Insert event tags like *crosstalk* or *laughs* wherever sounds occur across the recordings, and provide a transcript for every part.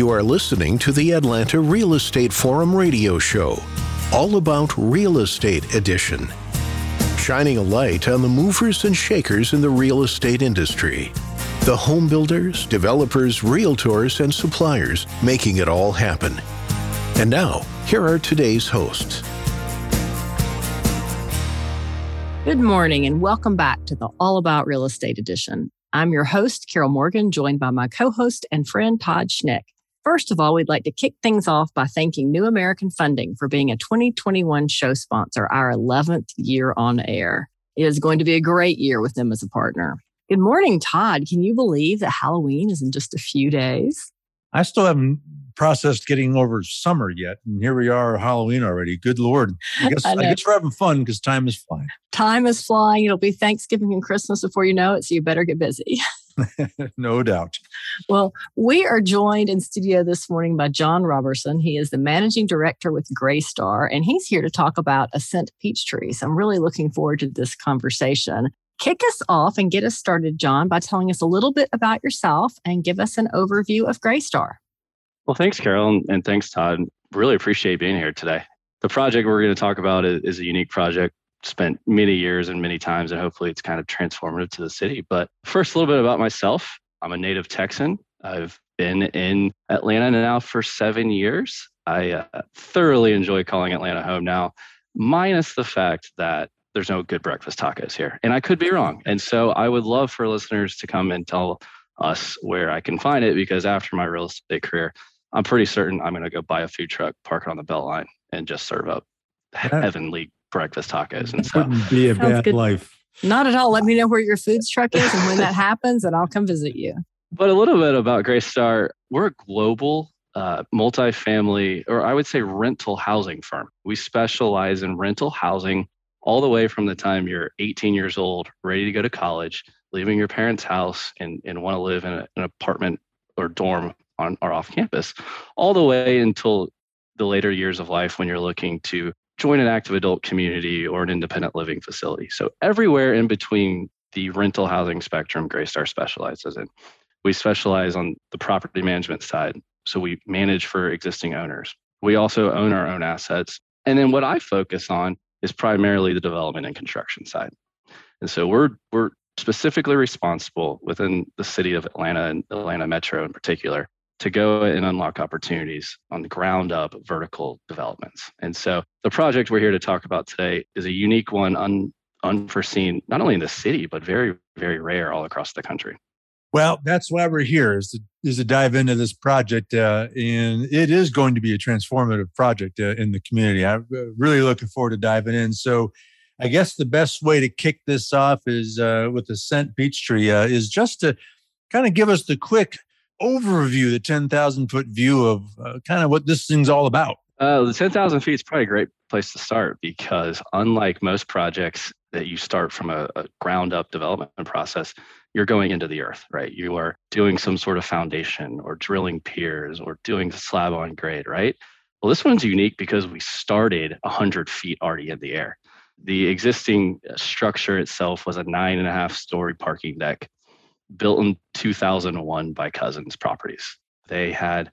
You are listening to the Atlanta Real Estate Forum radio show, all about real estate edition, shining a light on the movers and shakers in the real estate industry. The home builders, developers, realtors, and suppliers making it all happen. And now, here are today's hosts. Good morning and welcome back to the All About Real Estate Edition. I'm your host, Carol Morgan, joined by my co host and friend, Todd Schnick. First of all, we'd like to kick things off by thanking New American Funding for being a 2021 show sponsor, our 11th year on air. It is going to be a great year with them as a partner. Good morning, Todd. Can you believe that Halloween is in just a few days? I still haven't processed getting over summer yet. And here we are, Halloween already. Good Lord. I guess, *laughs* I, I guess we're having fun because time is flying. Time is flying. It'll be Thanksgiving and Christmas before you know it. So you better get busy. *laughs* *laughs* no doubt. Well, we are joined in studio this morning by John Robertson. He is the managing director with Greystar, and he's here to talk about Ascent Peachtrees. I'm really looking forward to this conversation. Kick us off and get us started, John, by telling us a little bit about yourself and give us an overview of Greystar. Well, thanks, Carol, and thanks, Todd. Really appreciate being here today. The project we're going to talk about is, is a unique project spent many years and many times, and hopefully it's kind of transformative to the city. But first, a little bit about myself. I'm a native Texan. I've been in Atlanta now for seven years. I uh, thoroughly enjoy calling Atlanta home now, minus the fact that there's no good breakfast tacos here. And I could be wrong. *laughs* And so I would love for listeners to come and tell us where I can find it because after my real estate career, I'm pretty certain I'm going to go buy a food truck, park it on the Beltline, and just serve up heavenly breakfast tacos. And so, wouldn't be a Sounds bad good. life. Not at all. Let me know where your food truck is, and when that *laughs* happens, and I'll come visit you. But a little bit about Greystar. We're a global uh, multifamily, or I would say rental housing firm. We specialize in rental housing all the way from the time you're 18 years old, ready to go to college, leaving your parents' house and, and want to live in a, an apartment or dorm on or off campus, all the way until the later years of life when you're looking to join an active adult community or an independent living facility. So everywhere in between the rental housing spectrum, Greystar specializes in. We specialize on the property management side. So we manage for existing owners. We also own our own assets. And then what I focus on is primarily the development and construction side. And so we're we're specifically responsible within the city of Atlanta and Atlanta Metro in particular to go and unlock opportunities on the ground up vertical developments. And so the project we're here to talk about today is a unique one, un, unforeseen, not only in the city, but very, very rare all across the country. Well, that's why we're here is to, is to dive into this project. Uh, and it is going to be a transformative project uh, in the community. I'm uh, really looking forward to diving in. So I guess the best way to kick this off is uh, with Ascent Peachtree uh, is just to kind of give us the quick overview, the 10,000 foot view of uh, kind of what this thing's all about. the 10,000 feet is probably a great place to start because unlike most projects that you start from a, a ground up development process, you're going into the earth, right? You are doing some sort of foundation or drilling piers or doing slab on grade, right? Well, this one's unique because we started 100 feet already in the air. The existing uh, structure itself was a nine and a half story parking deck built in 2001 by Cousins Properties. They had,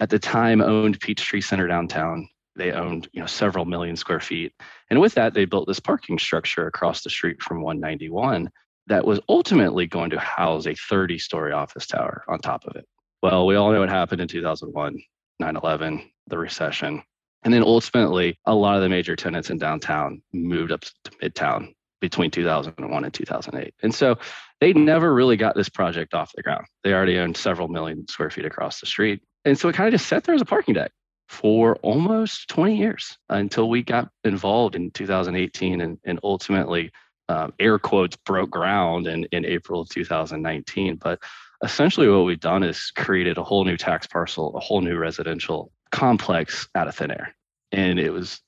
at the time, owned Peachtree Center downtown. They owned, you know, several million square feet, and with that, they built this parking structure across the street from 191 that was ultimately going to house a 30 story office tower on top of it. Well, we all know what happened in 2001, 9 11, the recession. And then ultimately, a lot of the major tenants in downtown moved up to Midtown between 2001 and 2008. And so they never really got this project off the ground. They already owned several million square feet across the street. And so it kind of just sat there as a parking deck for almost 20 years until we got involved in 2018 and, and ultimately um, air quotes broke ground in, in April of 2019. But essentially, what we've done is created a whole new tax parcel, a whole new residential complex out of thin air. And it was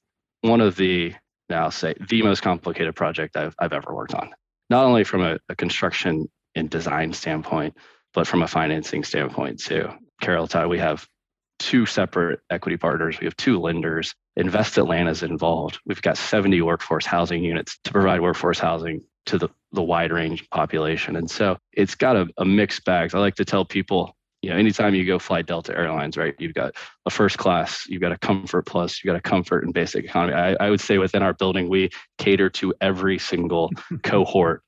one of the, now say, the most complicated project I've, I've ever worked on, not only from a, a construction and design standpoint, but from a financing standpoint too. Carol, Todd, we have two separate equity partners. We have two lenders. Invest Atlanta is involved. We've got 70 workforce housing units to provide workforce housing to the, the wide range population. And so it's got a, a mixed bag. I like to tell people you know, anytime you go fly Delta Airlines, right, you've got a first class, you've got a comfort plus, you've got a comfort and basic economy. I, I would say within our building, we cater to every single *laughs* cohort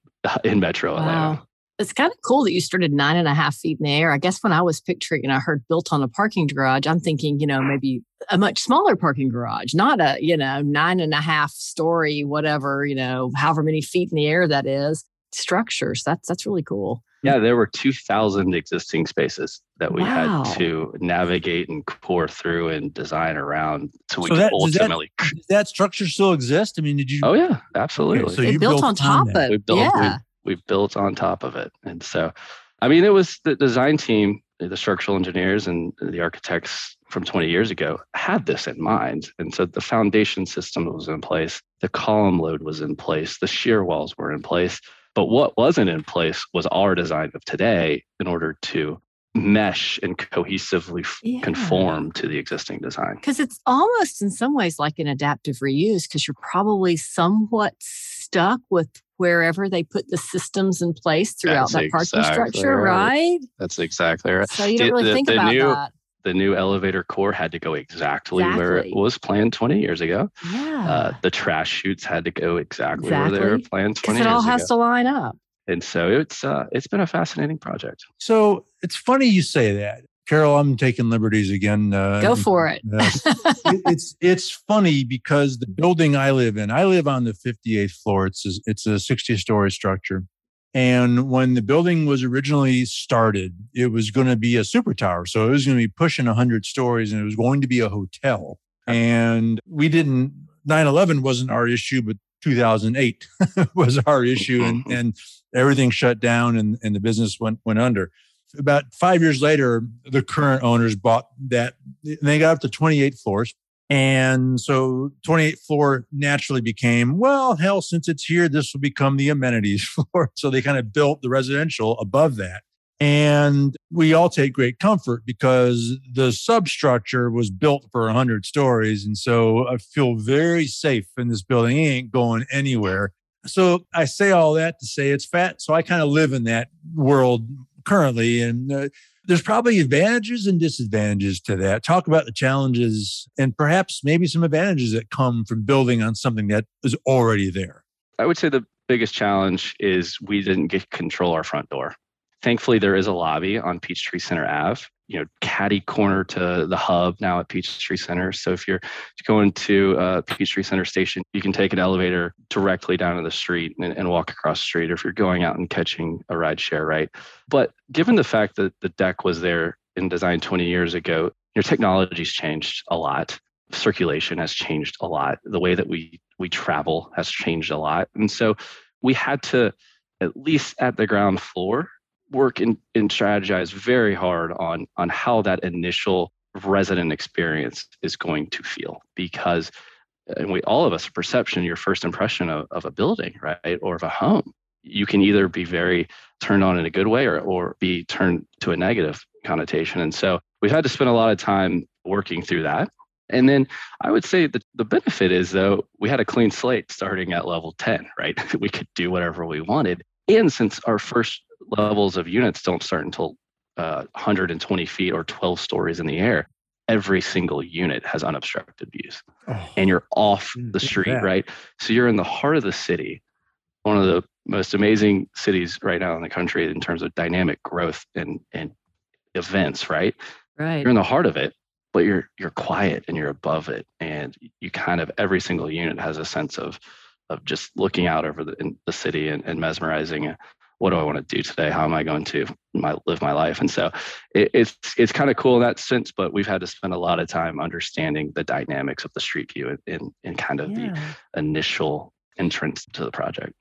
in Metro wow. Atlanta. It's kind of cool that you started nine and a half feet in the air. I guess when I was picturing and I heard built on a parking garage, I'm thinking, you know, maybe a much smaller parking garage, not a, you know, nine and a half story, whatever, you know, however many feet in the air that is structures. That's that's really cool. Yeah, there were 2,000 existing spaces that we wow. had to navigate and core through and design around so we so could that, ultimately. Does that, does that, structure still exist? I mean, did you? Oh yeah, absolutely. Okay, so you built, built on top of it. We built, yeah. we, we built on top of it, and so, I mean, it was the design team, the structural engineers, and the architects from 20 years ago had this in mind, and so the foundation system was in place, the column load was in place, the shear walls were in place but what wasn't in place was our design of today in order to mesh and cohesively yeah. conform to the existing design. Because it's almost in some ways like an adaptive reuse, because you're probably somewhat stuck with wherever they put the systems in place throughout That's that parking exactly structure, right. right. That's exactly right. So you don't really the, think the about new, that the new elevator core had to go exactly, exactly. where it was planned 20 years ago. Yeah. Uh, the trash chutes had to go exactly, exactly. where they were planned 20 years ago. it all has to line up. And so it's uh, it's been a fascinating project. So it's funny you say that. Carol, I'm taking liberties again. Uh, Go for it. uh, *laughs* it. It's it's funny because the building I live in, I live on the 58th floor. It's a, it's a 60 story structure, and when the building was originally started, it was going to be a super tower. So it was going to be pushing 100 stories and it was going to be a hotel. And we didn't, 9 11 wasn't our issue, but 2008 *laughs* was our issue. And, *laughs* and everything shut down and, and the business went, went under. About five years later, the current owners bought that. And they got up to 28 floors and so 28th floor naturally became, well, hell, since it's here, this will become the amenities *laughs* floor. So they kind of built the residential above that. And we all take great comfort because the substructure was built for 100 stories. And so I feel very safe in this building. It ain't going anywhere. So I say all that to say it's fat. So I kind of live in that world currently. And uh, there's probably advantages and disadvantages to that. Talk about the challenges and perhaps maybe some advantages that come from building on something that is already there. I would say the biggest challenge is we didn't get control our front door. Thankfully, there is a lobby on Peachtree Center Ave, you know, caddy corner to the hub now at Peachtree Center. So if you're going to uh, Peachtree Center Station, you can take an elevator directly down to the street and, and walk across the street. Or if you're going out and catching a ride share, right? But given the fact that the deck was there in design 20 years ago, your technology's changed a lot. Circulation has changed a lot. The way that we we travel has changed a lot, and so we had to at least at the ground floor work and, and strategize very hard on on how that initial resident experience is going to feel because uh, and we all of us perception your first impression of, of a building right or of a home you can either be very turned on in a good way or, or be turned to a negative connotation. And so we've had to spend a lot of time working through that. And then i would say that the benefit is though we had a clean slate starting at level 10 right? *laughs* We could do whatever we wanted. And since our first levels of units don't start until uh, 120 feet or 12 stories in the air. Every single unit has unobstructed views, oh, and you're off the street, right? So you're in the heart of the city, one of the most amazing cities right now in the country in terms of dynamic growth and and events, right? Right. You're in the heart of it, but you're you're quiet and you're above it, and you kind of every single unit has a sense of of just looking out over the, the city and, and mesmerizing what do I want to do today? How am I going to my, live my life? And so it, it's it's kind of cool in that sense, but we've had to spend a lot of time understanding the dynamics of the street view in in kind of yeah. the initial entrance to the project.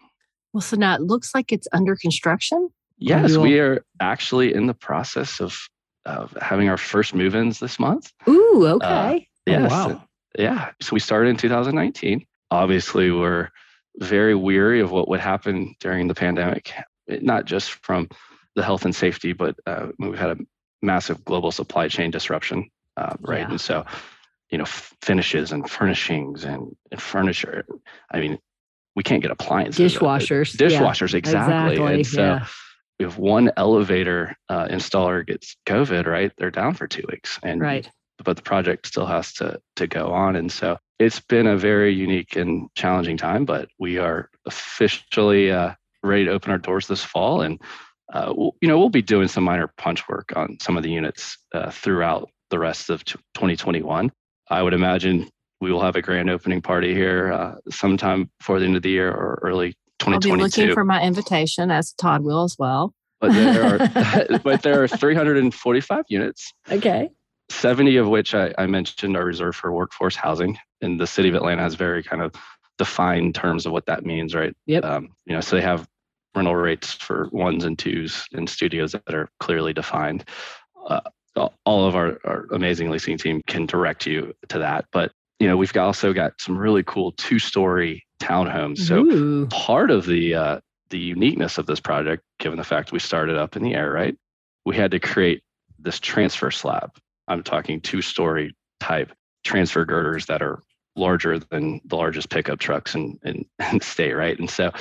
Well, so now it looks like it's under construction. Yes, we are actually in the process of of having our first move-ins this month. Ooh, uh, okay. Uh, yes, oh, wow. Yeah. So we started in 2019. Obviously, we're very weary of what would happen during the pandemic not just from the health and safety, but uh, we've had a massive global supply chain disruption, uh, right? Yeah. And so, you know, f- finishes and furnishings and, and furniture. I mean, we can't get appliances. Dishwashers. Dishwashers, yeah. exactly. exactly. And so, yeah. if one elevator uh, installer gets COVID, right, they're down for two weeks. And right. But the project still has to to go on, and so it's been a very unique and challenging time. But we are officially uh, ready to open our doors this fall, and uh, we'll, you know we'll be doing some minor punch work on some of the units uh, throughout the rest of 2021. I would imagine we will have a grand opening party here uh, sometime before the end of the year or early 2022. I'll be looking for my invitation, as Todd will as well. But there are, *laughs* *laughs* but there are 345 units. Okay. 70 of which I, I mentioned are reserved for workforce housing, and the city of Atlanta has very kind of defined terms of what that means, right? Yep. Um, you know, so they have rental rates for ones and twos in studios that are clearly defined. Uh, all of our, our amazing leasing team can direct you to that. But you know, we've also got some really cool two-story townhomes. So Ooh. part of the uh, the uniqueness of this project, given the fact we started up in the air, right? We had to create this transfer slab. I'm talking two-story type transfer girders that are larger than the largest pickup trucks in, in, *laughs* in the state, right? And so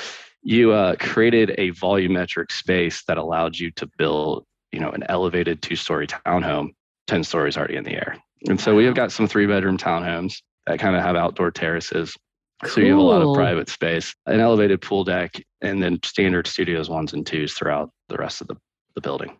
you uh, created a volumetric space that allowed you to build, you know, an elevated two-story townhome, 10 stories already in the air. And so we have got some three-bedroom townhomes that kind of have outdoor terraces. Cool. So you have a lot of private space, an elevated pool deck, and then standard studios ones and twos throughout the rest of the, the building.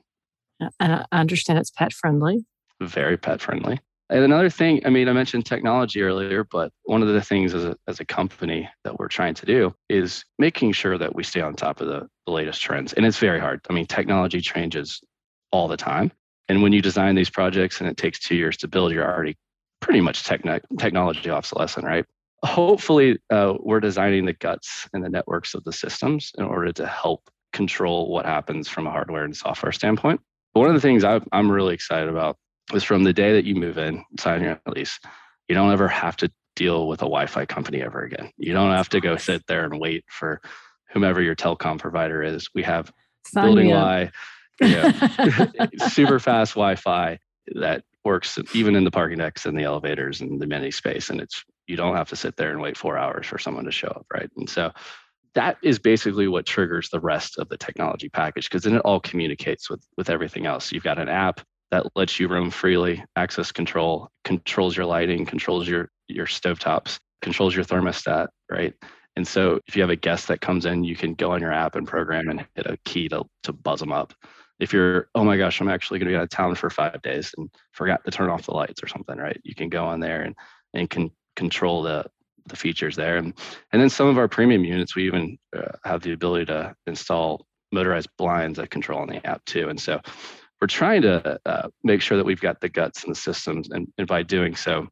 And I understand it's pet friendly. Very pet friendly. And another thing, I mean, I mentioned technology earlier, but one of the things as a, as a company that we're trying to do is making sure that we stay on top of the, the latest trends. And it's very hard. I mean, technology changes all the time. And when you design these projects and it takes two years to build, you're already pretty much techn- technology obsolescent, right? Hopefully, uh, we're designing the guts and the networks of the systems in order to help control what happens from a hardware and software standpoint. But one of the things I, I'm really excited about is from the day that you move in, sign your lease, you don't ever have to deal with a Wi-Fi company ever again. You don't have to go sit there and wait for whomever your telecom provider is. We have sign building Wi, *laughs* super fast Wi-Fi that works even in the parking decks and the elevators and the mini space. And it's you don't have to sit there and wait four hours for someone to show up, right? And so that is basically what triggers the rest of the technology package because then it all communicates with with everything else. You've got an app that lets you roam freely, access control, controls your lighting, controls your your stovetops, controls your thermostat, right? And so if you have a guest that comes in, you can go on your app and program and hit a key to, to buzz them up. If you're oh my gosh i'm actually to be out of town for five days and forgot to turn off the lights or something right? You can go on there and and can control the the features there. And and then some of our premium units we even uh, have the ability to install motorized blinds that control on the app too. And so we're trying to uh, make sure that we've got the guts and the systems and, and by doing so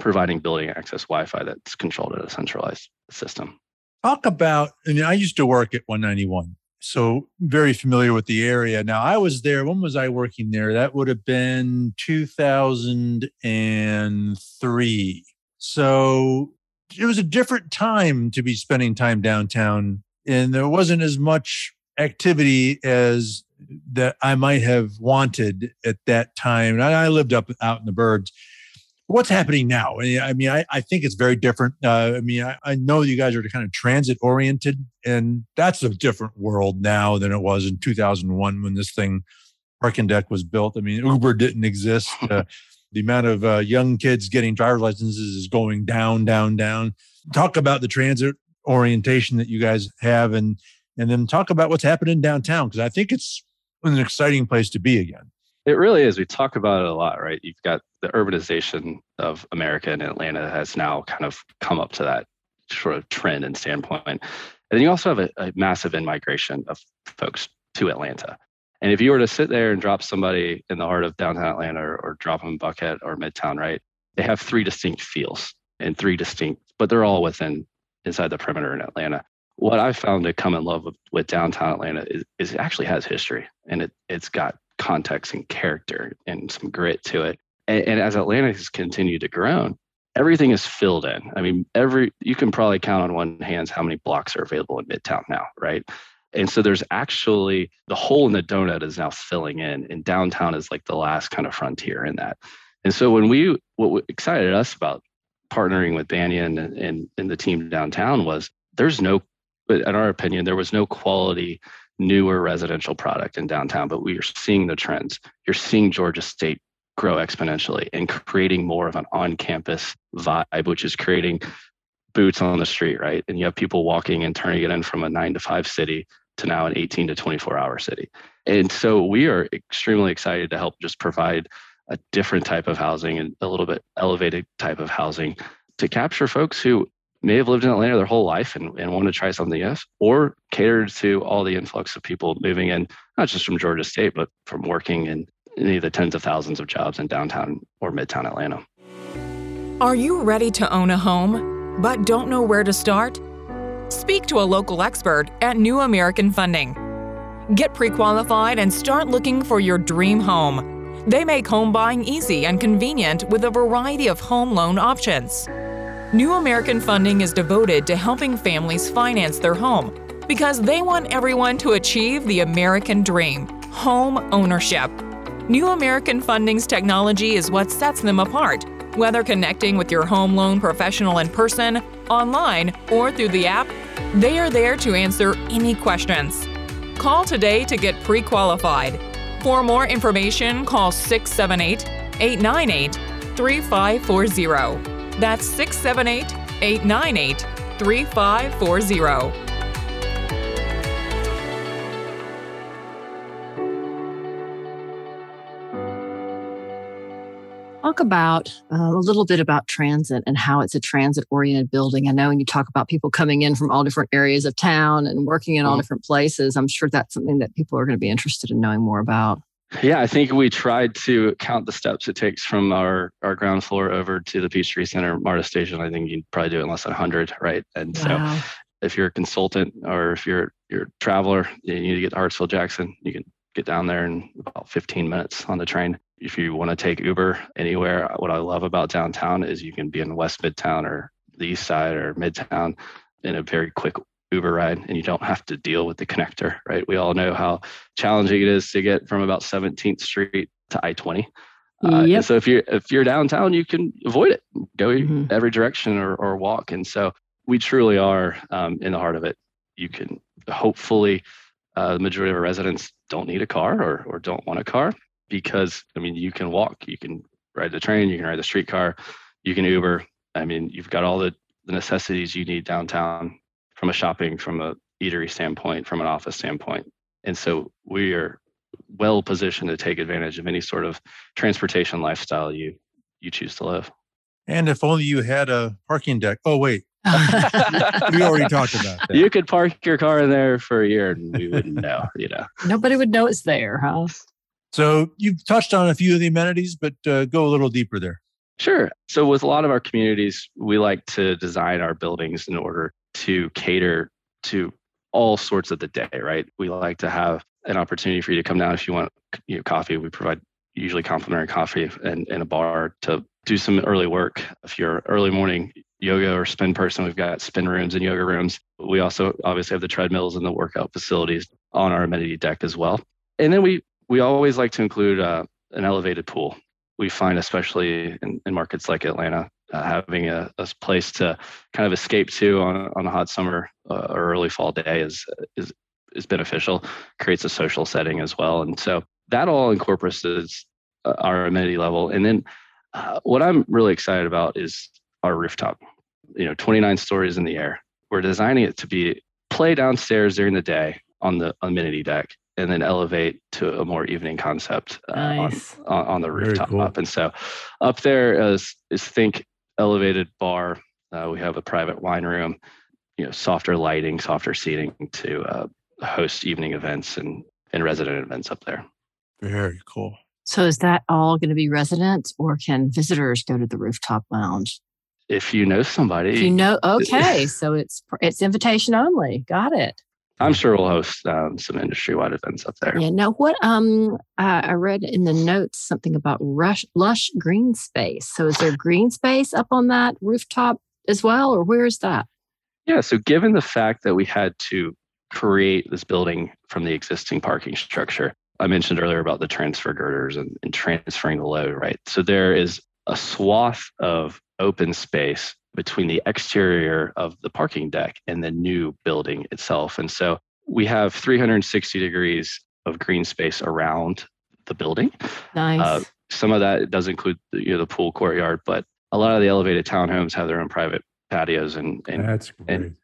providing building access wi-fi that's controlled at a centralized system talk about and i used to work at 191 so very familiar with the area. Now I was there. When was I working there? That would have been 2003. So it was a different time to be spending time downtown, and there wasn't as much activity as that I might have wanted at that time. And I lived up out in the birds what's happening now? I mean, I, I think it's very different. Uh, I mean, I, I know you guys are kind of transit oriented, and that's a different world now than it was in 2001 when this thing, Parking Deck, was built. I mean, Uber didn't exist. *laughs* Uh, the amount of uh, young kids getting driver's licenses is going down, down, down. Talk about the transit orientation that you guys have, and and then talk about what's happening downtown because I think it's an exciting place to be again. It really is. We talk about it a lot, right? You've got the urbanization of America and Atlanta has now kind of come up to that sort of trend and standpoint. And then you also have a, a massive in migration of folks to Atlanta. And if you were to sit there and drop somebody in the heart of downtown Atlanta or, or drop them in Buckhead or Midtown, right? They have three distinct feels and three distinct, but they're all within inside the perimeter in Atlanta. What I found to come in love with, with downtown Atlanta is, is it actually has history and it, it's got context and character and some grit to it. And, and as Atlanta has continued to grow, everything is filled in. I mean, every you can probably count on one hand how many blocks are available in Midtown now, right? And so there's actually the hole in the donut is now filling in, and downtown is like the last kind of frontier in that. And so when we what excited us about partnering with Banyan and, and, and the team downtown was there's no, in our opinion, there was no quality newer residential product in downtown, but we are seeing the trends. You're seeing Georgia State grow exponentially and creating more of an on campus vibe, which is creating boots on the street, right? And you have people walking and turning it in from a nine to five city to now an 18 to 24 hour city. And so we are extremely excited to help just provide a different type of housing and a little bit elevated type of housing to capture folks who may have lived in Atlanta their whole life and, and want to try something else, or cater to all the influx of people moving in, not just from Georgia State, but from working in any of the tens of thousands of jobs in downtown or midtown Atlanta. Are you ready to own a home, but don't know where to start? Speak to a local expert at New American Funding. Get pre qualified and start looking for your dream home. They make home buying easy and convenient with a variety of home loan options. New American Funding is devoted to helping families finance their home because they want everyone to achieve the American dream home ownership. New American Funding's technology is what sets them apart. Whether connecting with your home loan professional in person, online, or through the app, they are there to answer any questions. Call today to get pre qualified. For more information, call 678 898 3540. That's 678 898 3540. talk about uh, a little bit about transit and how it's a transit oriented building. I know when you talk about people coming in from all different areas of town and working in all mm-hmm. different places, I'm sure that's something that people are going to be interested in knowing more about. Yeah, I think we tried to count the steps it takes from our, our ground floor over to the Peachtree Center MARTA station. I think you'd probably do it in less than 100, right? And wow. so if you're a consultant or if you're you're a traveler, you need to get to Hartsfield Jackson. You can get down there in about 15 minutes on the train if you want to take Uber anywhere, what I love about downtown is you can be in West Midtown or the East Side or Midtown in a very quick Uber ride, and you don't have to deal with the connector, right? We all know how challenging it is to get from about 17th Street to I-20. Uh, yep. So if you're if you're downtown, you can avoid it, go mm-hmm. every direction or, or walk. And so we truly are um, in the heart of it. You can hopefully uh, the majority of our residents don't need a car or or don't want a car because I mean, you can walk, you can ride the train, you can ride the streetcar, you can Uber. I mean, you've got all the, the necessities you need downtown from a shopping, from a eatery standpoint, from an office standpoint. And so we are well positioned to take advantage of any sort of transportation lifestyle you you choose to live. And if only you had a parking deck. Oh wait. *laughs* *laughs* we already talked about that. You could park your car in there for a year and we wouldn't *laughs* know, you know. Nobody would know it's there, huh? So you've touched on a few of the amenities, but uh, go a little deeper there. Sure. So with a lot of our communities, we like to design our buildings in order to cater to all sorts of the day, right? We like to have an opportunity for you to come down if you want you know, coffee. We provide usually complimentary coffee and, and a bar to do some early work. If you're early morning yoga or spin person, we've got spin rooms and yoga rooms. We also obviously have the treadmills and the workout facilities on our amenity deck as well. And then we we always like to include uh, an elevated pool. We find, especially in, in markets like Atlanta, uh, having a, a, place to kind of escape to on, on a hot summer uh, or early fall day is, is, is beneficial, creates a social setting as well. And so that all incorporates uh, our amenity level. And then uh, what I'm really excited about is our rooftop, you know, 29 stories in the air. We're designing it to be play downstairs during the day on the amenity deck and then elevate to a more evening concept uh, nice. on, on, the rooftop cool. up. And so up there is, is think elevated bar. Uh, we have a private wine room, you know, softer lighting, softer seating to uh, host evening events and, and resident events up there. Very cool. So is that all going to be residents or can visitors go to the rooftop lounge? If you know somebody. If you know, *laughs* okay. so it's it's invitation only. Got it. I'm sure we'll host um, some industry-wide events up there. Yeah. Now, what um, uh, I read in the notes something about rush, lush green space. So, is there green space up on that rooftop as well, or where is that? Yeah. So, given the fact that we had to create this building from the existing parking structure, I mentioned earlier about the transfer girders and, and transferring the load, right? So, there is a swath of open space between the exterior of the parking deck and the new building itself. And so we have 360 degrees of green space around the building. Nice. Uh, some of that does include the, you know, the pool courtyard, but a lot of the elevated townhomes have their own private patios and, and that's great. And,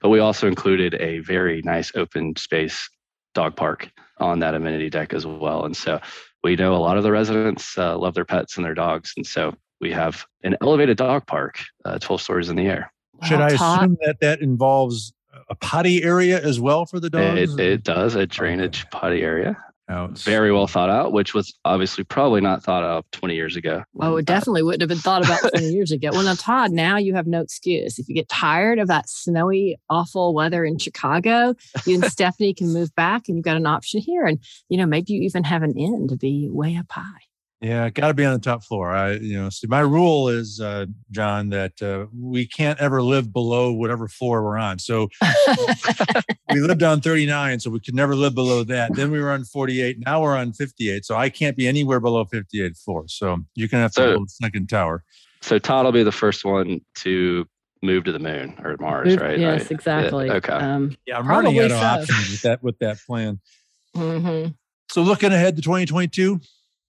but we also included a very nice open space dog park on that amenity deck as well. And so we know a lot of the residents uh, love their pets and their dogs. And so we have an elevated dog park, uh, 12 stories in the air. Should I assume that that involves a potty area as well for the dogs? It, it does, a drainage okay. potty area. Very well thought out, which was obviously probably not thought of 20 years ago. Oh, it definitely wouldn't have been thought about 20 *laughs* years ago. Well, now, Todd, now you have no excuse. If you get tired of that snowy, awful weather in Chicago, you and *laughs* Stephanie can move back and you've got an option here. And, you know, maybe you even have an inn to be way up high. Yeah, got to be on the top floor. I, you know, see, my rule is, uh, John, that uh, we can't ever live below whatever floor we're on. So *laughs* we lived on 39, so we could never live below that. Then we were on 48. Now we're on 58, so I can't be anywhere below 58 floor. So you're gonna have to so, build a second tower. So Todd will be the first one to move to the moon or Mars, move, right? Yes, exactly. Yeah, okay. Um, yeah, I'm running out of so. options with that with that plan. Mm-hmm. So looking ahead to 2022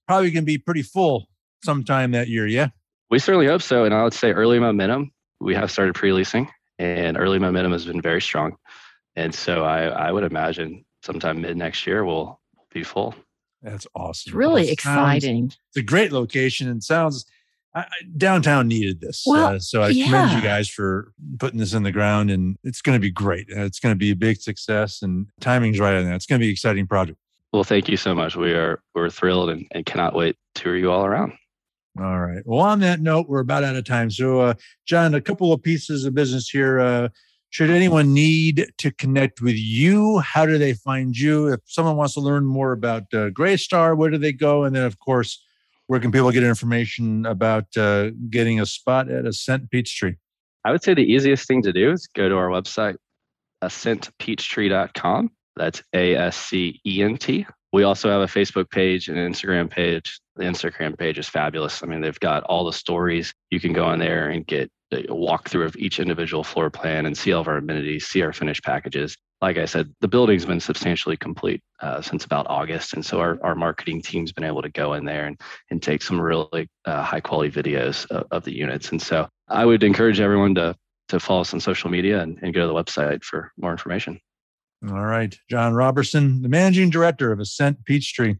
probably going to be pretty full sometime that year. Yeah. We certainly hope so. And I would say early momentum, we have started pre leasing and early momentum has been very strong. And so I, I would imagine sometime mid next year we'll be full. That's awesome. It's really exciting. Sounds, it's a great location and sounds I, downtown needed this. Well, uh, so I yeah. commend you guys for putting this in the ground and it's going to be great. It's going to be a big success and timing's right on that. It's going to be an exciting project. Well, thank you so much. We are we're thrilled and, and cannot wait to tour you all around. All right. Well, on that note, we're about out of time. So, uh, John, a couple of pieces of business here. Uh, should anyone need to connect with you, how do they find you? If someone wants to learn more about uh, Greystar, where do they go? And then, of course, where can people get information about uh, getting a spot at Ascent Peachtree? I would say the easiest thing to do is go to our website, ascentpeachtree.com. That's A S C E N T. We also have a Facebook page and an Instagram page. The Instagram page is fabulous. I mean, they've got all the stories. You can go on there and get a walkthrough of each individual floor plan and see all of our amenities, see our finished packages. Like I said, the building's been substantially complete uh, since about August. And so our, our marketing team's been able to go in there and, and take some really uh, high quality videos of, of, the units. And so I would encourage everyone to, to follow us on social media and, and go to the website for more information. All right. John Robertson, the managing director of Ascent Peachtree.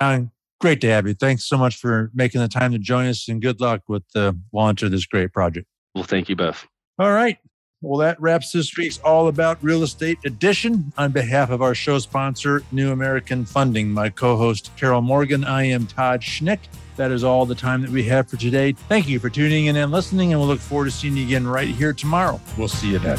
John, great to have you. Thanks so much for making the time to join us and good luck with the launch of this great project. Well, thank you both. All right. Well, that wraps this week's All About Real Estate edition. On behalf of our show sponsor, New American Funding, my co host, Carol Morgan, I am Todd Schnick. That is all the time that we have for today. Thank you for tuning in and listening, and we'll look forward to seeing you again right here tomorrow. We'll see you then.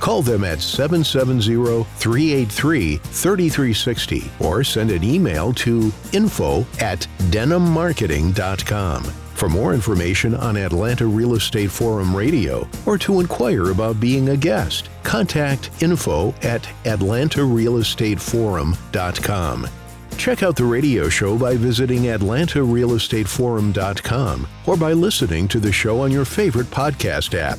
Call them at 770 383 3360 or send an email to info at denimmarketing.com. For more information on Atlanta Real Estate Forum Radio or to inquire about being a guest, contact info at atlantarealestateforum.com. Check out the radio show by visiting atlantarealestateforum.com or by listening to the show on your favorite podcast app.